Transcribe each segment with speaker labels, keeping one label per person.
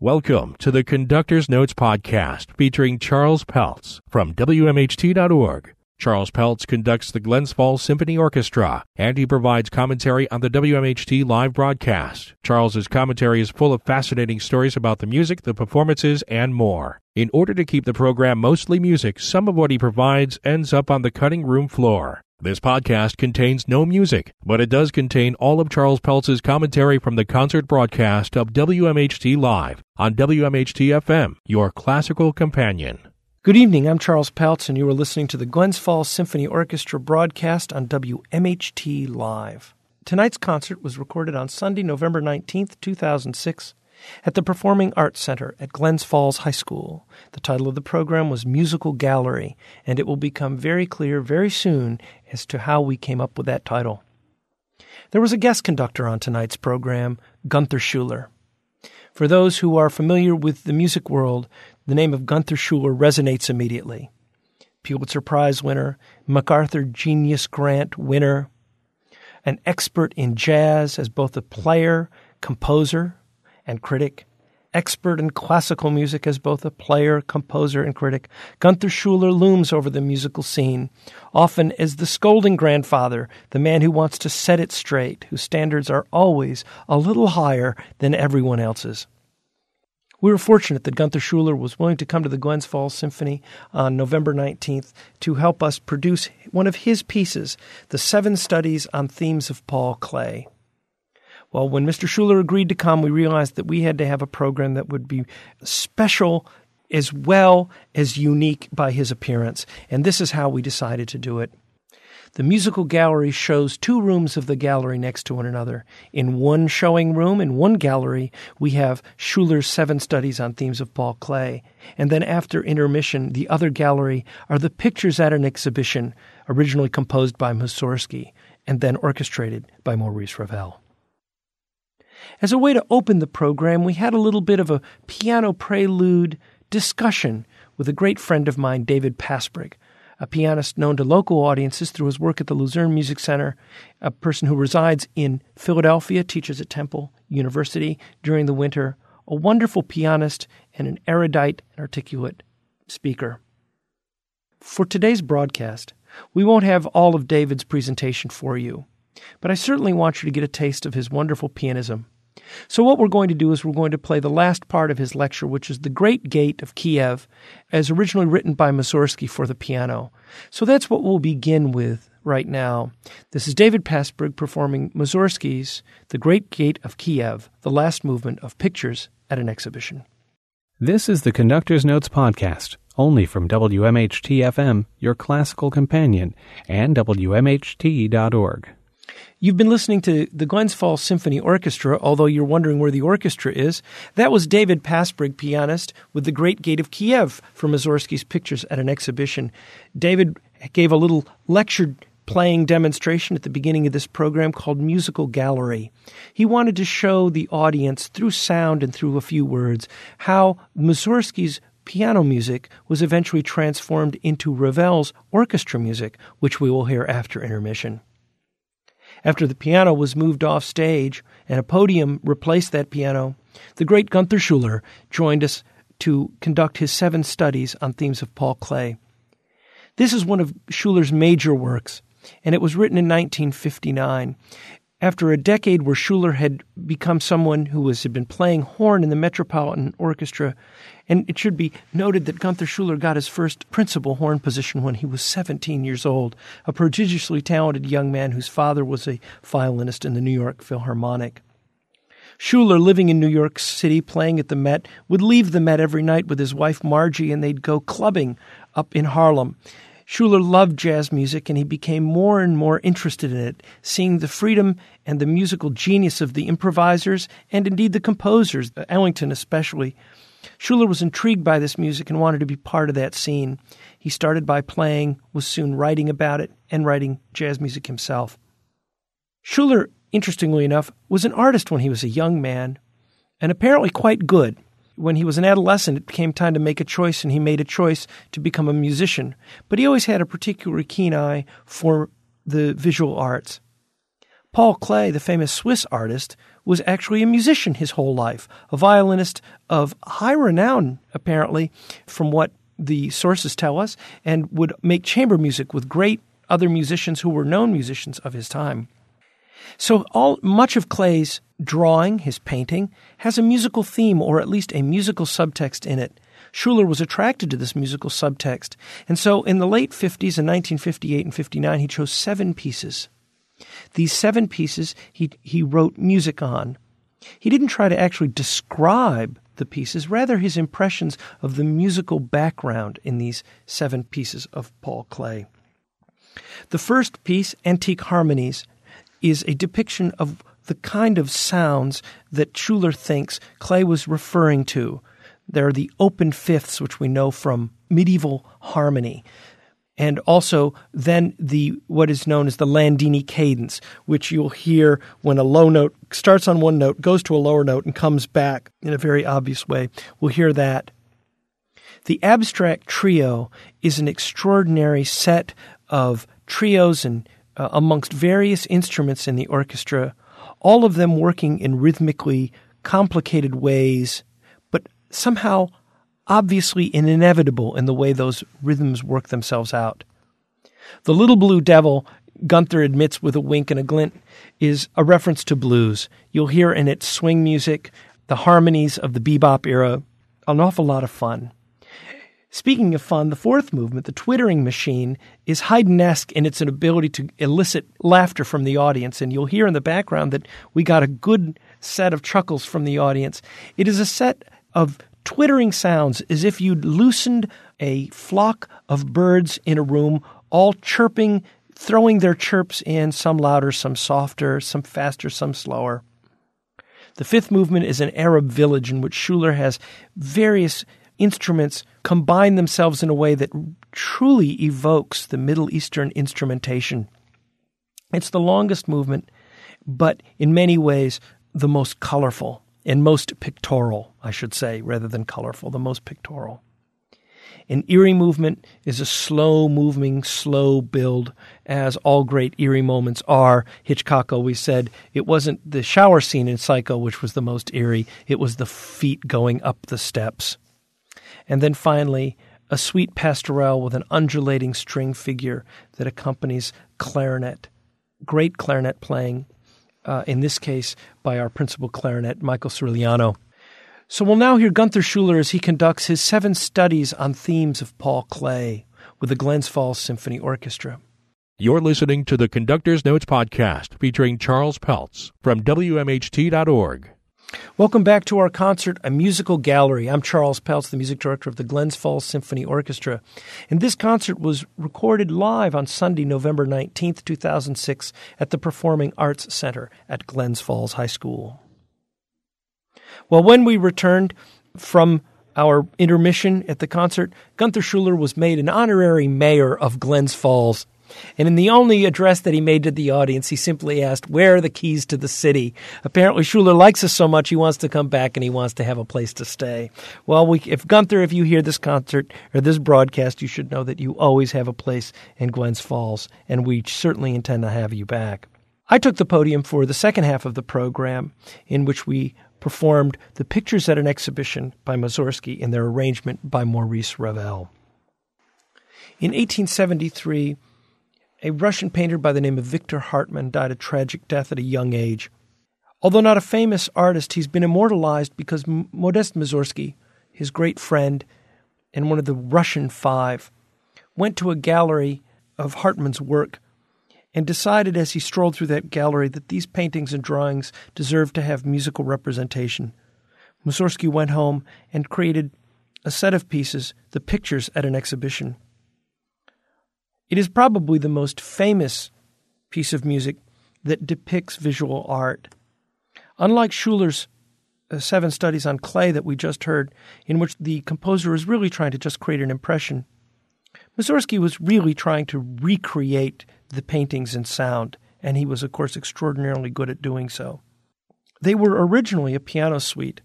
Speaker 1: Welcome to the Conductor's Notes podcast featuring Charles Peltz from WMHT.org. Charles Peltz conducts the Glens Falls Symphony Orchestra and he provides commentary on the WMHT live broadcast. Charles's commentary is full of fascinating stories about the music, the performances, and more. In order to keep the program mostly music, some of what he provides ends up on the cutting room floor. This podcast contains no music, but it does contain all of Charles Peltz's commentary from the concert broadcast of WMHT Live on WMHT FM, your classical companion.
Speaker 2: Good evening, I'm Charles Peltz, and you are listening to the Glens Falls Symphony Orchestra broadcast on WMHT Live. Tonight's concert was recorded on Sunday, November 19th, 2006, at the Performing Arts Center at Glens Falls High School. The title of the program was Musical Gallery, and it will become very clear very soon as to how we came up with that title. There was a guest conductor on tonight's program, Gunther Schuller. For those who are familiar with the music world, the name of Gunther Schuller resonates immediately. Pulitzer Prize winner, MacArthur Genius Grant winner, an expert in jazz as both a player, composer, and critic, expert in classical music as both a player, composer, and critic, Gunther Schuller looms over the musical scene, often as the scolding grandfather, the man who wants to set it straight, whose standards are always a little higher than everyone else's. We were fortunate that Gunther Schuller was willing to come to the Glens Falls Symphony on November 19th to help us produce one of his pieces, The Seven Studies on Themes of Paul Klee. Well, when Mr. Schuller agreed to come, we realized that we had to have a program that would be special as well as unique by his appearance. And this is how we decided to do it. The musical gallery shows two rooms of the gallery next to one another. In one showing room, in one gallery, we have Schuller's Seven Studies on Themes of Paul Klee. And then after intermission, the other gallery are the pictures at an exhibition, originally composed by Mussorgsky and then orchestrated by Maurice Ravel. As a way to open the program, we had a little bit of a piano prelude discussion with a great friend of mine, David Pasbrigg, a pianist known to local audiences through his work at the Luzerne Music Center, a person who resides in Philadelphia, teaches at Temple University during the winter, a wonderful pianist, and an erudite and articulate speaker. For today's broadcast, we won't have all of David's presentation for you, but I certainly want you to get a taste of his wonderful pianism so, what we're going to do is we're going to play the last part of his lecture, which is The Great Gate of Kiev, as originally written by Mussorgsky for the piano. So, that's what we'll begin with right now. This is David Passberg performing Mussorgsky's The Great Gate of Kiev, the last movement of Pictures at an Exhibition.
Speaker 3: This is the Conductor's Notes podcast, only from WMHT FM, your classical companion, and WMHT.org.
Speaker 2: You've been listening to the Glens Falls Symphony Orchestra, although you're wondering where the orchestra is. That was David Pasbrigg, pianist, with the Great Gate of Kiev from Mussorgsky's Pictures at an exhibition. David gave a little lecture playing demonstration at the beginning of this program called Musical Gallery. He wanted to show the audience through sound and through a few words how Mussorgsky's piano music was eventually transformed into Ravel's orchestra music, which we will hear after intermission. After the piano was moved off stage and a podium replaced that piano, the great Gunther Schuller joined us to conduct his seven studies on themes of Paul Klee. This is one of Schuller's major works, and it was written in 1959. After a decade where Schuller had become someone who was, had been playing horn in the Metropolitan Orchestra, and it should be noted that Gunther Schuller got his first principal horn position when he was 17 years old, a prodigiously talented young man whose father was a violinist in the New York Philharmonic. Schuller, living in New York City, playing at the Met, would leave the Met every night with his wife Margie and they'd go clubbing up in Harlem. Schuller loved jazz music and he became more and more interested in it, seeing the freedom and the musical genius of the improvisers and indeed the composers, Ellington especially. Schuller was intrigued by this music and wanted to be part of that scene. He started by playing, was soon writing about it, and writing jazz music himself. Schuller, interestingly enough, was an artist when he was a young man, and apparently quite good. When he was an adolescent, it became time to make a choice, and he made a choice to become a musician. But he always had a particularly keen eye for the visual arts. Paul Klee, the famous Swiss artist, was actually a musician his whole life, a violinist of high renown, apparently, from what the sources tell us, and would make chamber music with great other musicians who were known musicians of his time. So all much of Klee's drawing, his painting, has a musical theme or at least a musical subtext in it. Schuller was attracted to this musical subtext, and so in the late 50s, in 1958 and 59, he chose seven pieces. These seven pieces he, he wrote music on. He didn't try to actually describe the pieces, rather, his impressions of the musical background in these seven pieces of Paul Klee. The first piece, Antique Harmonies, is a depiction of the kind of sounds that Schuller thinks Klee was referring to. There are the open fifths, which we know from medieval harmony, and also then the what is known as the Landini cadence, which you'll hear when a low note starts on one note, goes to a lower note, and comes back in a very obvious way. We'll hear that. The abstract trio is an extraordinary set of trios and uh, amongst various instruments in the orchestra, all of them working in rhythmically complicated ways, but somehow obviously inevitable in the way those rhythms work themselves out. The Little Blue Devil, Gunther admits with a wink and a glint, is a reference to blues. You'll hear in it swing music, the harmonies of the bebop era, an awful lot of fun. Speaking of fun, the fourth movement, the twittering machine, is Haydn-esque in its ability to elicit laughter from the audience, and you'll hear in the background that we got a good set of chuckles from the audience. It is a set of twittering sounds as if you'd loosened a flock of birds in a room, all chirping, throwing their chirps in, some louder, some softer, some faster, some slower. The fifth movement is an Arab village in which Schuller has various instruments combine themselves in a way that truly evokes the Middle Eastern instrumentation. It's the longest movement, but in many ways the most colorful and most pictorial, I should say, rather than colorful, the most pictorial. An eerie movement is a slow moving, slow build, as all great eerie moments are. Hitchcock always said it wasn't the shower scene in Psycho which was the most eerie, it was the feet going up the steps. And then finally, a sweet pastoral with an undulating string figure that accompanies clarinet. Great clarinet playing uh, in this case by our principal clarinet, Michael Cirigliano. So we'll now hear Gunther Schuller as he conducts his seven studies on themes of Paul Klee with the Glens Falls Symphony Orchestra.
Speaker 1: You're listening to the Conductor's Notes podcast featuring Charles Peltz from WMHT.org.
Speaker 2: Welcome back to our concert, A Musical Gallery. I'm Charles Peltz, the music director of the Glens Falls Symphony Orchestra. And this concert was recorded live on Sunday, November 19th, 2006, at the Performing Arts Center at Glens Falls High School. Well, when we returned from our intermission at the concert, Gunther Schuller was made an honorary mayor of Glens Falls. And in the only address that he made to the audience, he simply asked, Where are the keys to the city? Apparently, Schuller likes us so much, he wants to come back and he wants to have a place to stay. Well, we, if Gunther, if you hear this concert or this broadcast, you should know that you always have a place in Glens Falls, and we certainly intend to have you back. I took the podium for the second half of the program, in which we performed the Pictures at an Exhibition by Mussorgsky in their arrangement by Maurice Ravel. In 1873, a Russian painter by the name of Victor Hartmann died a tragic death at a young age. Although not a famous artist, he's been immortalized because Modest Mussorgsky, his great friend and one of the Russian Five, went to a gallery of Hartmann's work and decided as he strolled through that gallery that these paintings and drawings deserved to have musical representation. Mussorgsky went home and created a set of pieces, the pictures at an exhibition. It is probably the most famous piece of music that depicts visual art. Unlike Schuller's uh, Seven Studies on Klee that we just heard, in which the composer is really trying to just create an impression, Mussorgsky was really trying to recreate the paintings in sound, and he was, of course, extraordinarily good at doing so. They were originally a piano suite.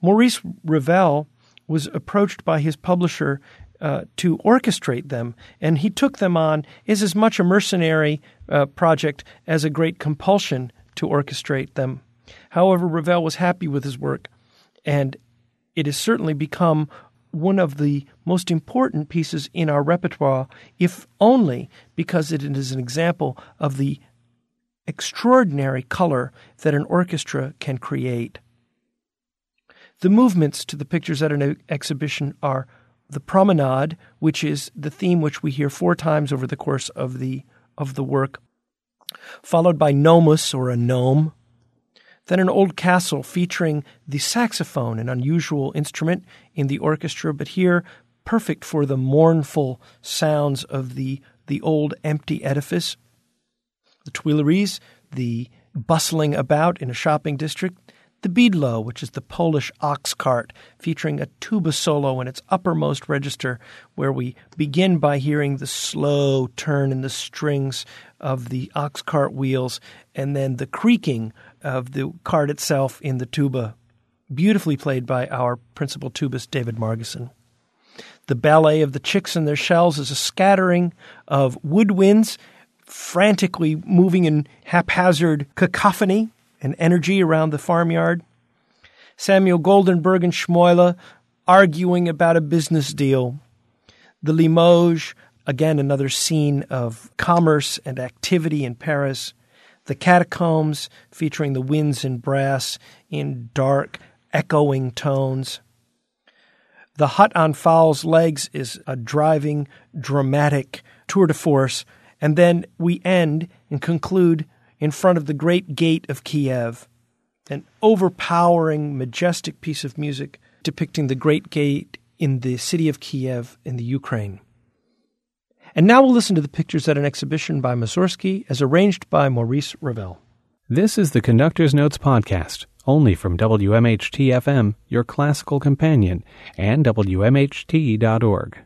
Speaker 2: Maurice Ravel was approached by his publisher uh, to orchestrate them, and he took them on is as much a mercenary uh, project as a great compulsion to orchestrate them. However, Ravel was happy with his work, and it has certainly become one of the most important pieces in our repertoire, if only because it is an example of the extraordinary color that an orchestra can create. The movements to the pictures at an exhibition are the promenade, which is the theme which we hear four times over the course of the of the work, followed by Gnomus or a gnome, then an old castle featuring the saxophone, an unusual instrument in the orchestra, but here perfect for the mournful sounds of the the old empty edifice. The Tuileries, the bustling about in a shopping district, the Bydlo, which is the Polish ox cart, featuring a tuba solo in its uppermost register, where we begin by hearing the slow turn in the strings of the ox cart wheels, and then the creaking of the cart itself in the tuba, beautifully played by our principal tubist, David Margison. The ballet of the chicks and their shells is a scattering of woodwinds frantically moving in haphazard cacophony and energy around the farmyard. Samuel Goldenberg and Schmuyle arguing about a business deal. The Limoges, again, another scene of commerce and activity in Paris. The Catacombs, featuring the winds and brass in dark, echoing tones. The Hut on Fowl's Legs is a driving, dramatic tour de force. And then we end and conclude in front of the great gate of Kiev, an overpowering, majestic piece of music depicting the great gate in the city of Kiev in the Ukraine. And now we'll listen to the pictures at an exhibition by Mussorgsky as arranged by Maurice Ravel.
Speaker 3: This is the Conductor's Notes podcast, only from WMHT FM, your classical companion, and WMHT.org.